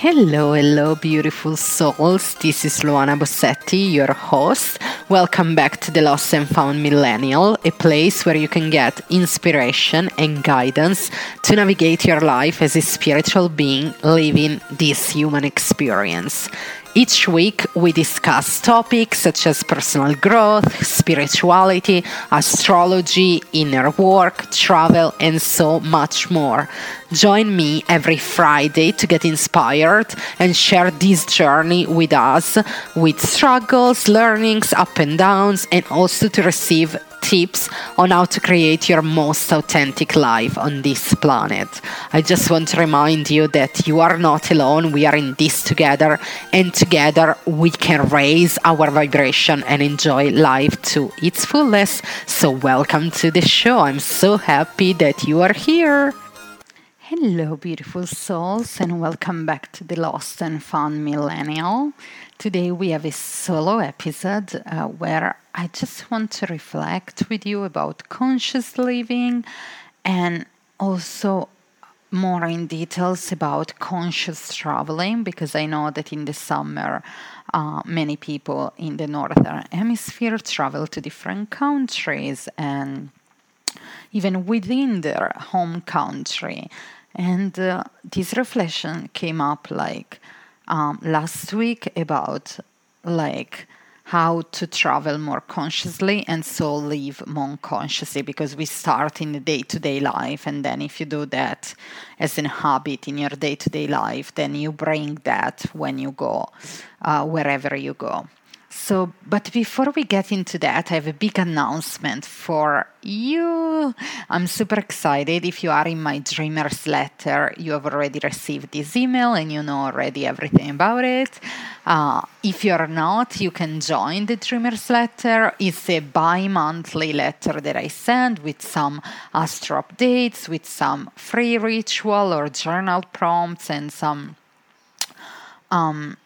Hello, hello, beautiful souls. This is Luana Bossetti, your host. Welcome back to the Lost and Found Millennial, a place where you can get inspiration and guidance to navigate your life as a spiritual being living this human experience. Each week, we discuss topics such as personal growth, spirituality, astrology, inner work, travel, and so much more. Join me every Friday to get inspired and share this journey with us with struggles, learnings, up and downs, and also to receive tips on how to create your most authentic life on this planet. I just want to remind you that you are not alone. We are in this together, and together we can raise our vibration and enjoy life to its fullest. So, welcome to the show. I'm so happy that you are here. Hello, beautiful souls, and welcome back to the Lost and Found Millennial. Today we have a solo episode uh, where I just want to reflect with you about conscious living and also more in details about conscious traveling because I know that in the summer uh, many people in the northern hemisphere travel to different countries and even within their home country. And uh, this reflection came up like um, last week about like how to travel more consciously and so live more consciously because we start in the day-to-day life and then if you do that as an habit in your day-to-day life then you bring that when you go uh, wherever you go so, but before we get into that, I have a big announcement for you. I'm super excited. If you are in my Dreamers letter, you have already received this email and you know already everything about it. Uh, if you're not, you can join the Dreamers letter. It's a bi monthly letter that I send with some astro updates, with some free ritual or journal prompts, and some. Um,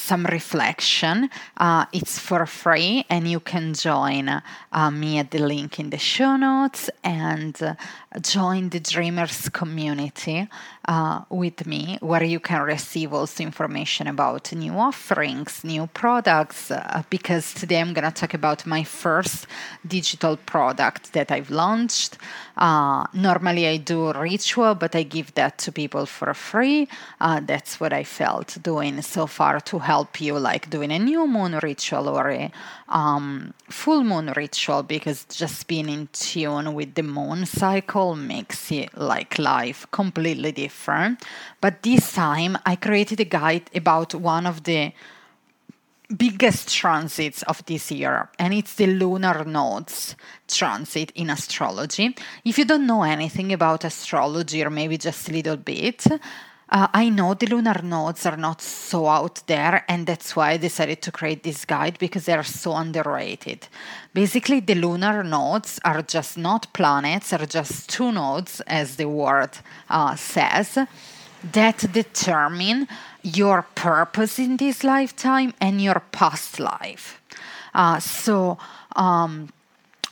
some reflection. Uh, it's for free, and you can join uh, me at the link in the show notes and uh, join the Dreamers community uh, with me, where you can receive also information about new offerings, new products. Uh, because today I'm going to talk about my first digital product that I've launched. Uh, normally I do ritual, but I give that to people for free. that's what I felt doing so far to help you, like doing a new moon ritual or a um, full moon ritual, because just being in tune with the moon cycle makes it like life completely different. But this time I created a guide about one of the biggest transits of this year, and it's the lunar nodes transit in astrology. If you don't know anything about astrology, or maybe just a little bit, uh, I know the lunar nodes are not so out there, and that's why I decided to create this guide because they are so underrated. Basically, the lunar nodes are just not planets, are just two nodes, as the word uh, says, that determine your purpose in this lifetime and your past life. Uh, so, um,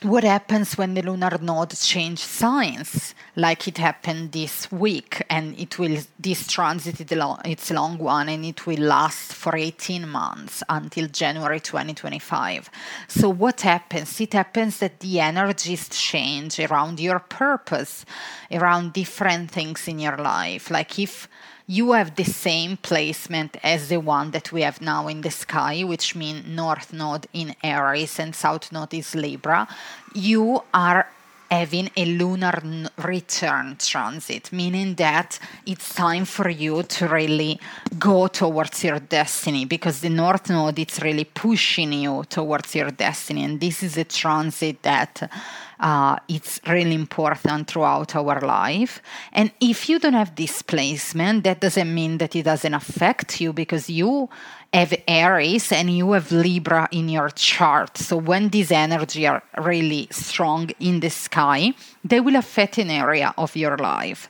what happens when the lunar node change signs? Like it happened this week and it will this transit it's a long one and it will last for 18 months until january 2025 so what happens? It happens that the energies change around your purpose around different things in your life. Like if you have the same placement as the one that we have now in the sky, which means North Node in Aries and South Node is Libra, you are having a lunar return transit, meaning that it's time for you to really go towards your destiny because the North Node is really pushing you towards your destiny. And this is a transit that uh, it's really important throughout our life. And if you don't have displacement, that doesn't mean that it doesn't affect you because you have Aries and you have Libra in your chart. So when these energy are really strong in the sky, they will affect an area of your life.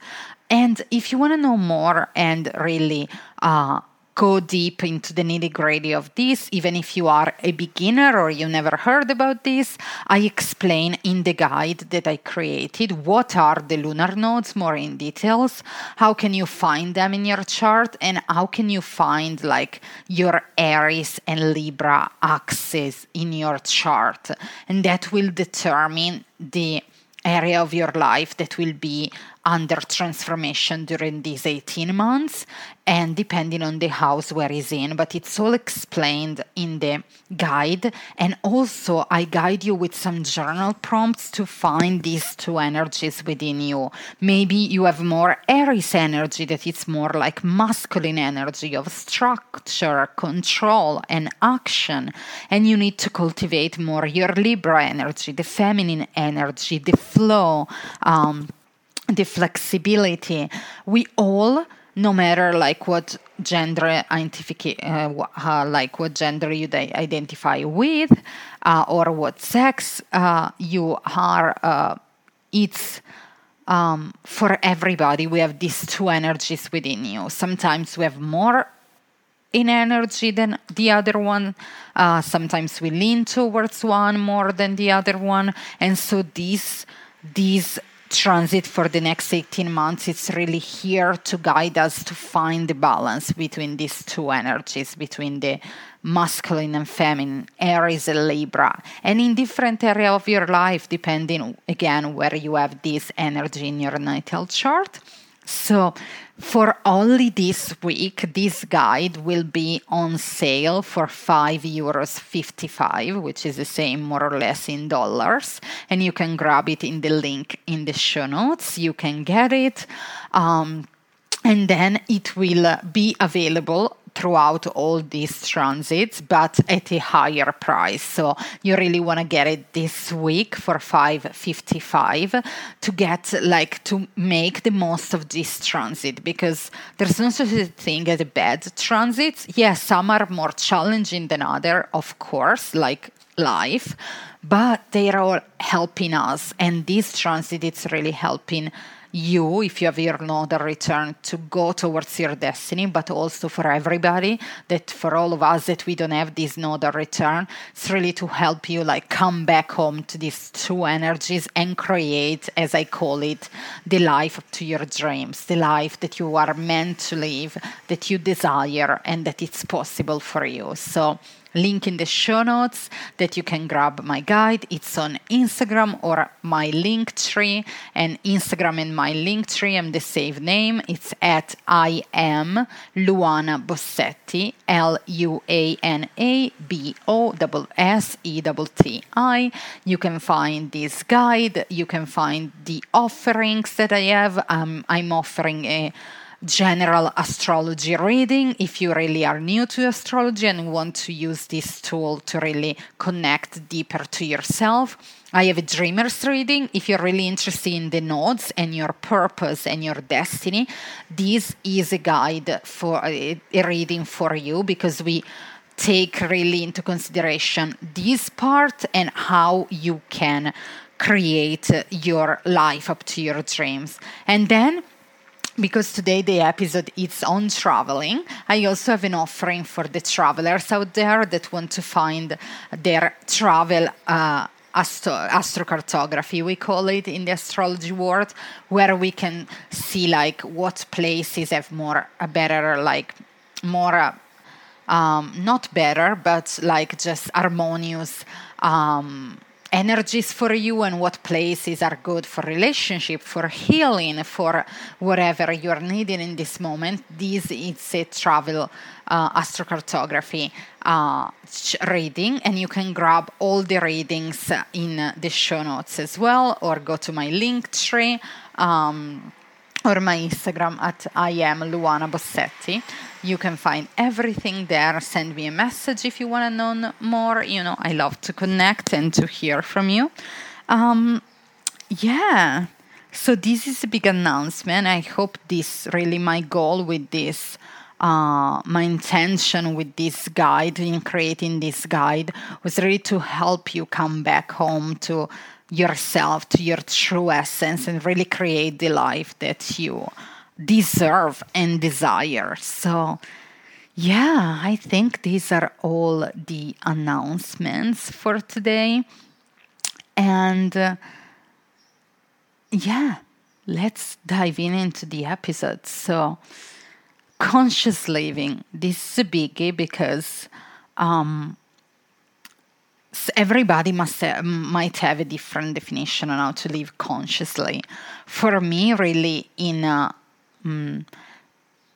And if you want to know more and really uh, go deep into the nitty gritty of this, even if you are a beginner or you never heard about this, I explain in the guide that I created what are the lunar nodes more in details, how can you find them in your chart, and how can you find like your Aries and Libra axis in your chart. And that will determine the area of your life that will be under transformation during these 18 months and depending on the house where he's in but it's all explained in the guide. And also i guide you with some journal prompts to find these two energies within you. Maybe you have more aries energy that it's more like masculine energy of structure control and action. And you need to cultivate more your libra energy the feminine energy the flow um, the flexibility. We all no matter like what gender identify, uh, uh, like what gender you identify with uh, or what sex uh, you are uh, it's um, for everybody. We have these two energies within you. Sometimes we have more in energy than the other one. Uh, sometimes we lean towards one more than the other one. And so these these transit for the next 18 months it's really here to guide us to find the balance between these two energies between the masculine and feminine. Aries and libra. And in different area of your life depending again where you have this energy in your natal chart so for only this week, this guide will be on sale for 5 euros 55, which is the same more or less in dollars. And you can grab it in the link in the show notes. You can get it. Um, and then it will be available throughout all these transits, but at a higher price. So you really want to get it this week for 555 to get like to make the most of this transit because there's no such a thing as a bad transit. Yes, yeah, some are more challenging than other, of course, like life, but they are all helping us, and this transit is really helping you, if you have your nodal return, to go towards your destiny, but also for everybody, that for all of us that we don't have this nodal return, it's really to help you like come back home to these two energies and create, as I call it, the life to your dreams, the life that you are meant to live, that you desire, and that it's possible for you. So link in the show notes that you can grab my guide. It's on Instagram or my Linktree. And Instagram and my Linktree, I'm the same name. It's at I am Luana Bossetti, L U A N A B O S E T I. You can find this guide. You can find the offerings that I have. Um, I'm offering a general astrology reading if you really are new to astrology and want to use this tool to really connect deeper to yourself. I have a dreamers reading. If you're really interested in the nodes and your purpose and your destiny, this is a guide for a, reading for you because we take really into consideration this part and how you can create your life up to your dreams. And then because today the episode is on traveling, I also have an offering for the travelers out there that want to find their travel. Uh, astro- astrocartography we call it in the astrology world where we can see like what places have more a better like more uh, um, not better but like just harmonious um, energies for you and what places are good for relationship for healing for whatever you're needing in this moment. This is a travel uh, astrocartography uh, reading. And you can grab all the readings in the show notes as well or go to my Linktree um, or my instagram at i am luana bossetti you can find everything there. Send me a message if you want to know more. You know, I love to connect and to hear from you. Um, yeah. So this is a big announcement. I hope this really my goal with this. Uh, my intention with this guide in creating this guide was really to help you come back home to yourself to your true essence and really create the life that you deserve and desire. So, yeah, I think these are all the announcements for today. And uh, yeah, let's dive in into the episode. So, conscious living. This is a biggie because um, everybody must have, might have a different definition on how to live consciously. For me, really, in a, um,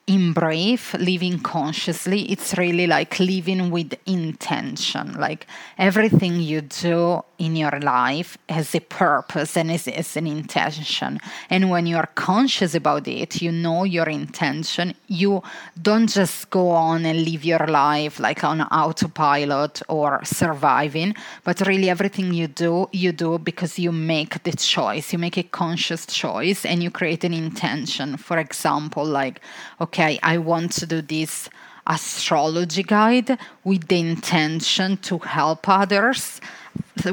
in brief, living consciously, it's really like living with intention. Like everything you do in your life has a purpose and is, is an intention. And when you are conscious about it, you know your intention. You don't just go on and live your life like on autopilot or surviving, but really everything you do, you do because you make the choice. You make a conscious choice and you create an intention. For example, like, okay, I want to do this astrology guide with the intention to help others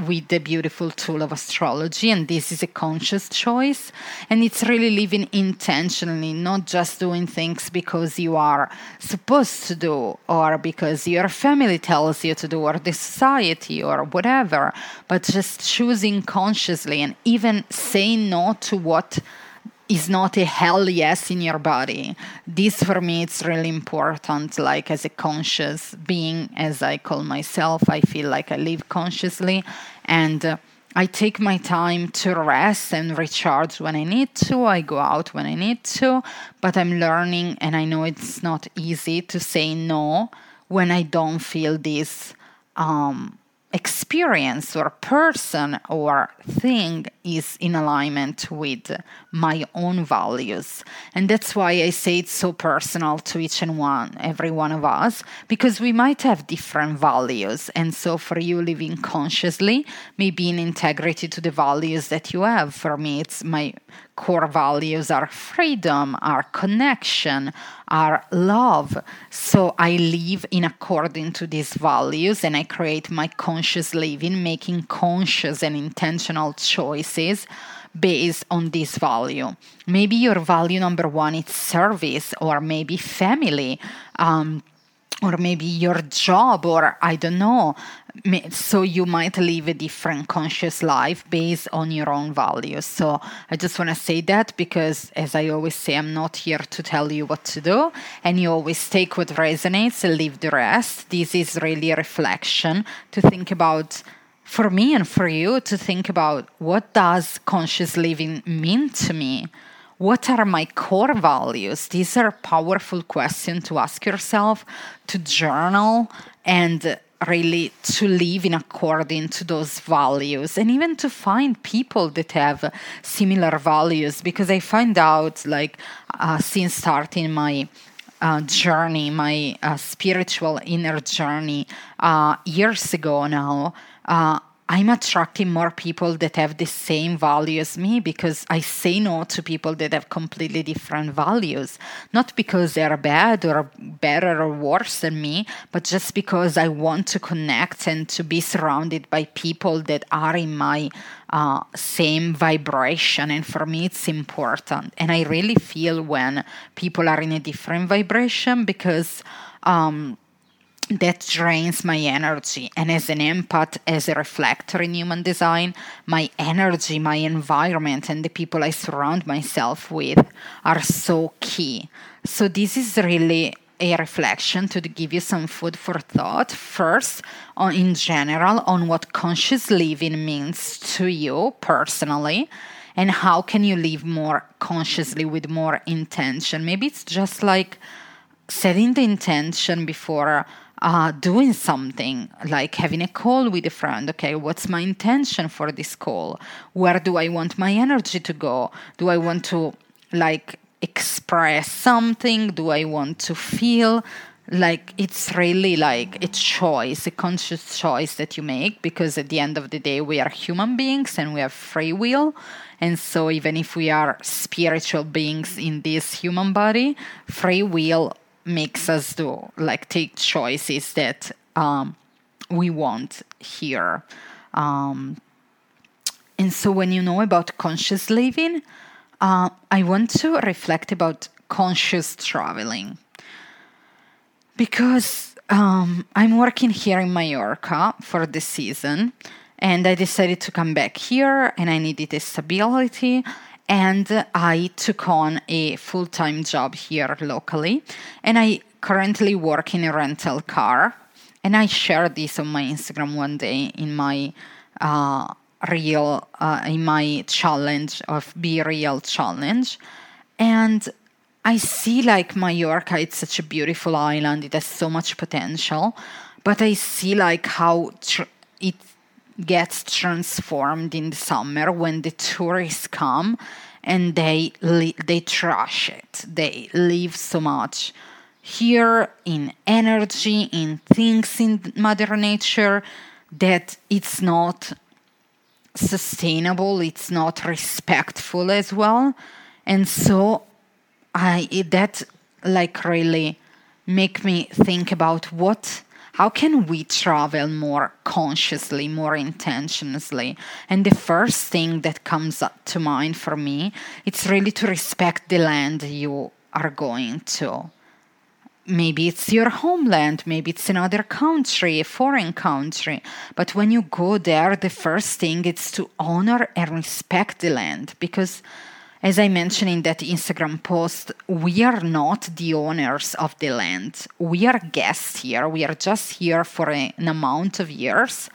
with the beautiful tool of astrology and this is a conscious choice. And it's really living intentionally not just doing things because you are supposed to do or because your family tells you to do or the society or whatever but just choosing consciously and even saying no to what is not a hell yes in your body. This for me it's really important. Like as a conscious being, as I call myself, I feel like I live consciously, and uh, I take my time to rest and recharge when I need to. I go out when I need to, but I'm learning, and I know it's not easy to say no when I don't feel this. Um, experience or person or thing is in alignment with my own values. And that's why i say it's so personal to each and one every one of us because we might have different values. And so for you living consciously maybe in integrity to the values that you have for me it's my core values are freedom, are connection, are love. So I live in according to these values and I create my conscious living, making conscious and intentional choices based on this value. Maybe your value number one is service or maybe family. Um, or maybe your job, or I don't know, so you might live a different conscious life based on your own values. So i just want to say that because as i always say i'm not here to tell you what to do and you always take what resonates and leave the rest. This is really a reflection to think about for me and for you to think about what does conscious living mean to me what are my core values? These are powerful questions to ask yourself to journal and really to live in according to those values and even to find people that have similar values because i find out like uh, since starting my uh, journey my uh, spiritual inner journey uh, years ago now uh, I'm attracting more people that have the same value as me because I say no to people that have completely different values. Not because they're bad or better or worse than me, but just because I want to connect and to be surrounded by people that are in my uh, same vibration. And for me, it's important. And I really feel when people are in a different vibration because. Um, that drains my energy. And as an empath, as a reflector in human design, my energy, my environment, and the people I surround myself with are so key. So, this is really a reflection to give you some food for thought. First, on, in general, on what conscious living means to you personally and how can you live more consciously with more intention. Maybe it's just like setting the intention before uh, doing something like having a call with a friend. Okay, what's my intention for this call? Where do I want my energy to go? Do I want to like express something? Do I want to feel? Like it's really like a choice, a conscious choice that you make because at the end of the day, we are human beings and we have free will. And so, even if we are spiritual beings in this human body, free will makes us do like take choices that um, we want here. Um, and so when you know about conscious living, uh, I want to reflect about conscious traveling. Because um, I'm working here in Mallorca for the season, and I decided to come back here, and I needed a stability. And I took on a full time job here locally, and I currently work in a rental car. And I shared this on my Instagram one day in my uh, real uh, in my challenge of be real challenge. And i see like mallorca it's such a beautiful island. It has so much potential. But i see like how tr- it gets transformed in the summer when the tourists come and they they trash it. They leave so much here in energy in things in mother nature that it's not sustainable it's not respectful as well. And so i that like really make me think about what how can we travel more consciously more intentionally and the first thing that comes up to mind for me it's really to respect the land you are going to maybe it's your homeland, maybe it's another country, a foreign country. But when you go there, the first thing is to honor and respect the land because as I mentioned in that Instagram post, we are not the owners of the land. We are guests here. We are just here for a, an amount of years.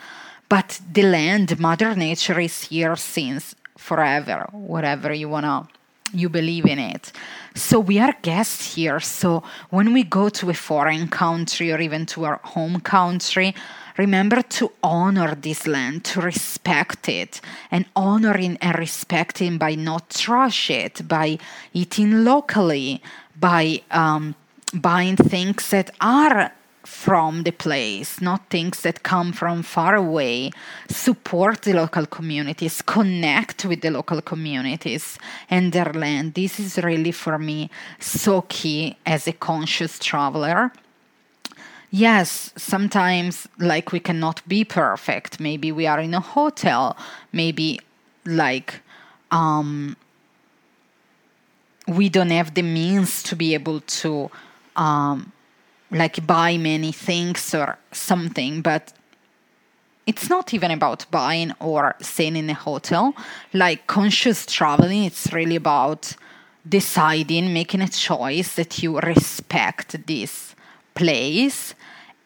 But the land, Mother Nature, is here since forever, whatever you want to you believe in it. So we are guests here. So when we go to a foreign country or even to our home country, remember to honor this land, to respect it, and honoring and respecting by not trash it, by eating locally, by um, buying things that are from the place, not things that come from far away. Support the local communities, connect with the local communities and their land. This is really for me so key as a conscious traveler. Yes, sometimes like we cannot be perfect. Maybe we are in a hotel, maybe like um we don't have the means to be able to um like buy many things or something, but it's not even about buying or staying in a hotel. Like conscious traveling, it's really about deciding, making a choice that you respect this place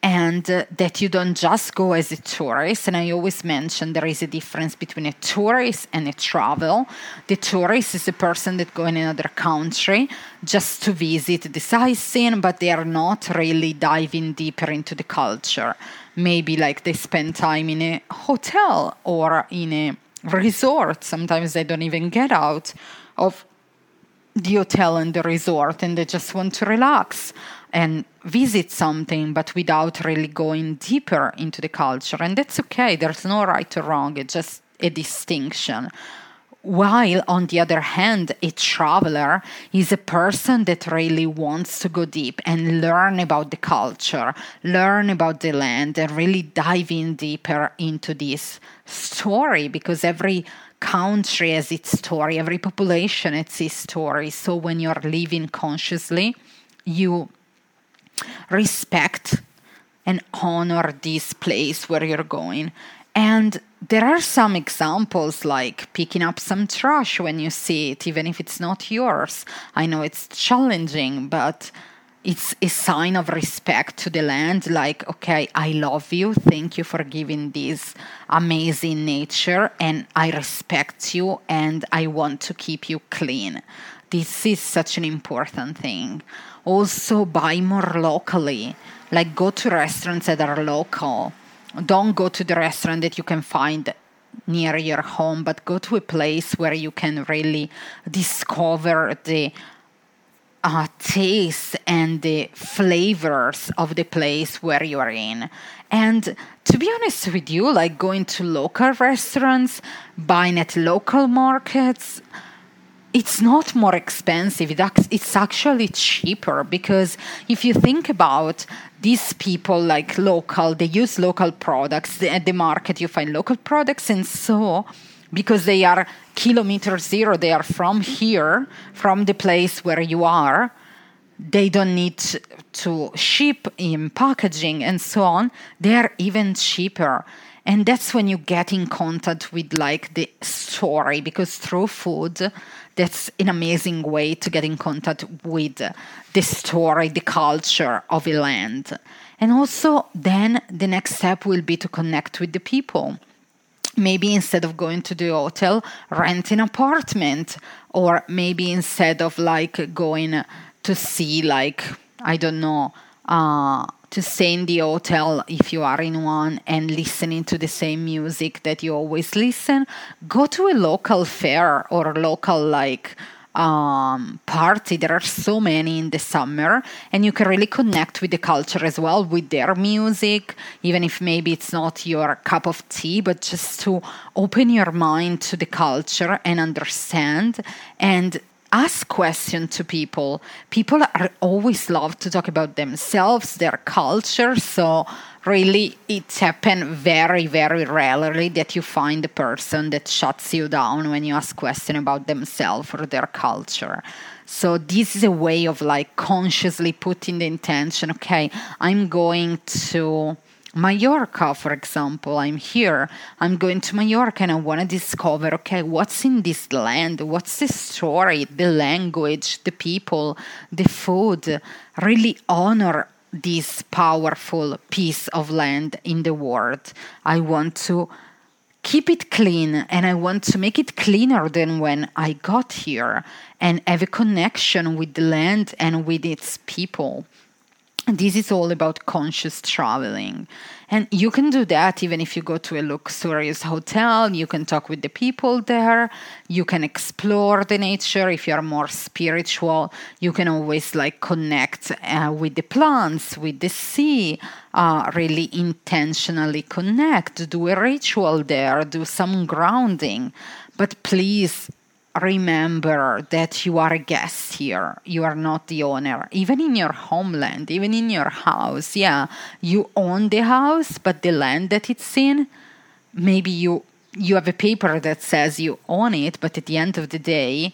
and uh, that you don't just go as a tourist. And I always mention there is a difference between a tourist and a travel. The tourist is a person that go in another country just to visit the sightseeing, but they are not really diving deeper into the culture. Maybe like they spend time in a hotel or in a resort. Sometimes they don't even get out of the hotel and the resort and they just want to relax and visit something but without really going deeper into the culture. And that's okay. There's no right or wrong. It's just a distinction. While on the other hand a traveler is a person that really wants to go deep and learn about the culture learn about the land and really dive in deeper into this story because every country has its story every population has its story. So when you're living consciously you respect and honor this place where you're going. And there are some examples like picking up some trash when you see it, even if it's not yours. I know it's challenging, but it's a sign of respect to the land like okay i love you thank you for giving this amazing nature and i respect you and i want to keep you clean this is such an important thing also buy more locally like go to restaurants that are local don't go to the restaurant that you can find near your home but go to a place where you can really discover the uh, taste and the flavors of the place where you are in. And to be honest with you, like going to local restaurants, buying at local markets, it's not more expensive it's actually cheaper because if you think about these people like local they use local products at the market you find local products and so because they are kilometer zero they are from here from the place where you are they don't need to ship in packaging and so on. They're even cheaper. And that's when you get in contact with like the story because through food, that's an amazing way to get in contact with the story, the culture of a land. And also, then the next step will be to connect with the people. Maybe instead of going to the hotel, rent an apartment, or maybe instead of like going to see, like, I don't know, uh, to stay in the hotel if you are in one and listening to the same music that you always listen, go to a local fair or local like um, party. There are so many in the summer, and you can really connect with the culture as well with their music, even if maybe it's not your cup of tea, but just to open your mind to the culture and understand and ask questions to people. People are always love to talk about themselves, their culture. So really, it's happened very, very rarely that you find a person that shuts you down when you ask question about themselves or their culture. So this is a way of like consciously putting the intention. Okay, I'm going to Mallorca, for example, I'm here. I'm going to Mallorca and I want to discover okay, what's in this land? What's the story, the language, the people, the food? Really honor this powerful piece of land in the world. I want to keep it clean and I want to make it cleaner than when I got here and have a connection with the land and with its people this is all about conscious traveling. And you can do that even if you go to a luxurious hotel. You can talk with the people there. You can explore the nature. If you're more spiritual, you can always like connect uh, with the plants, with the sea, uh, really intentionally connect, do a ritual there, do some grounding. But please remember that you are a guest here. You are not the owner. Even in your homeland, even in your house, yeah, you own the house, but the land that it's in, maybe you you have a paper that says you own it, but at the end of the day,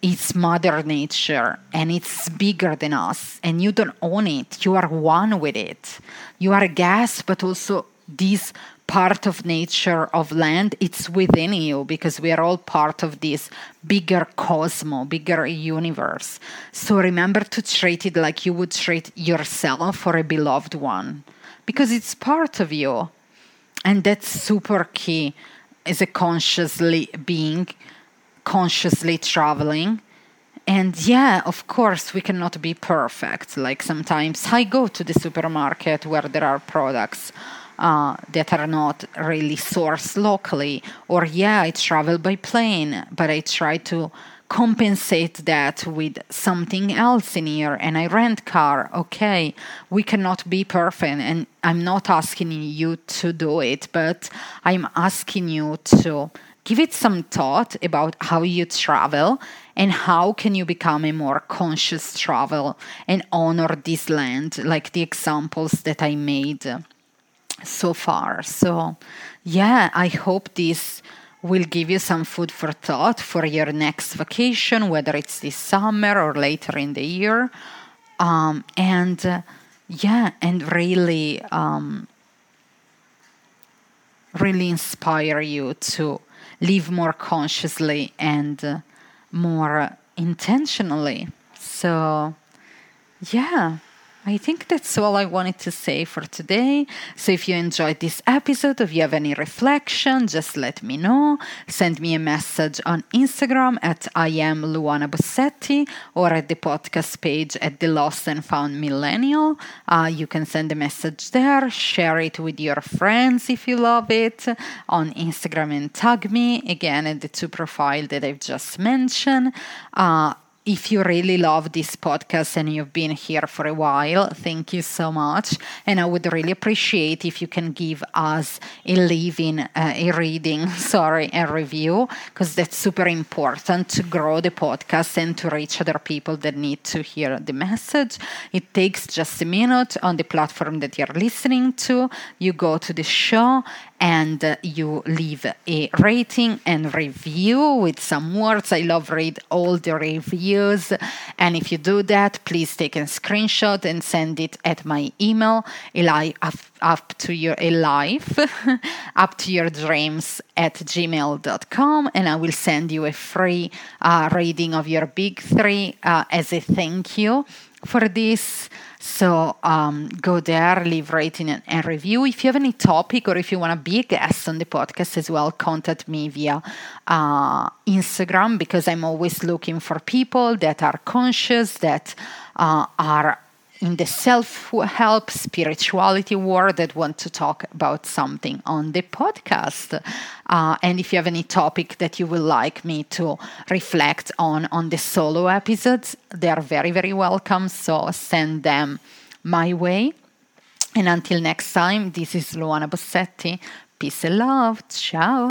it's mother nature and it's bigger than us and you don't own it. You are one with it. You are a guest, but also this part of nature of land it's within you because we are all part of this bigger cosmos bigger universe. So remember to treat it like you would treat yourself or a beloved one because it's part of you. And that's super key as a consciously being consciously traveling. And yeah, of course, we cannot be perfect. Like sometimes I go to the supermarket where there are products uh, that are not really sourced locally. Or, yeah, I travel by plane, but I try to compensate that with something else in here and I rent car. Okay, we cannot be perfect and I'm not asking you to do it, but I'm asking you to give it some thought about how you travel and how can you become a more conscious travel and honor this land like the examples that I made so far. So, yeah, I hope this will give you some food for thought for your next vacation, whether it's this summer or later in the year. Um, and uh, yeah, and really, um, really inspire you to live more consciously and uh, more intentionally. So, yeah. I think that's all I wanted to say for today. So if you enjoyed this episode, if you have any reflection, just let me know. Send me a message on Instagram at I am Luana Bossetti or at the podcast page at the Lost and Found Millennial. Uh, you can send a message there, share it with your friends if you love it on Instagram and tag me again at the two profile that I've just mentioned. Uh, if you really love this podcast and you've been here for a while, thank you so much. And I would really appreciate if you can give us a living, uh, a reading, sorry, a review, because that's super important to grow the podcast and to reach other people that need to hear the message. It takes just a minute on the platform that you're listening to. You go to the show and uh, you leave a rating and review with some words. I love read all the reviews. And if you do that, please take a screenshot and send it at my email, eli up, to your life, up to your dreams at gmail.com. And I will send you a free uh, reading of your big three uh, as a thank you for this. So um, go there, leave rating and, and, review. If you have any topic or if you want to be a guest on the podcast as well, contact me via uh, Instagram because I'm always looking for people that are conscious, that uh, are in the self help spirituality world that want to talk about something on the podcast. Uh, and if you have any topic that you would like me to reflect on on the solo episodes, they are very, very welcome. So send them my way. And until next time, this is Luana Bossetti. Peace and love. Ciao.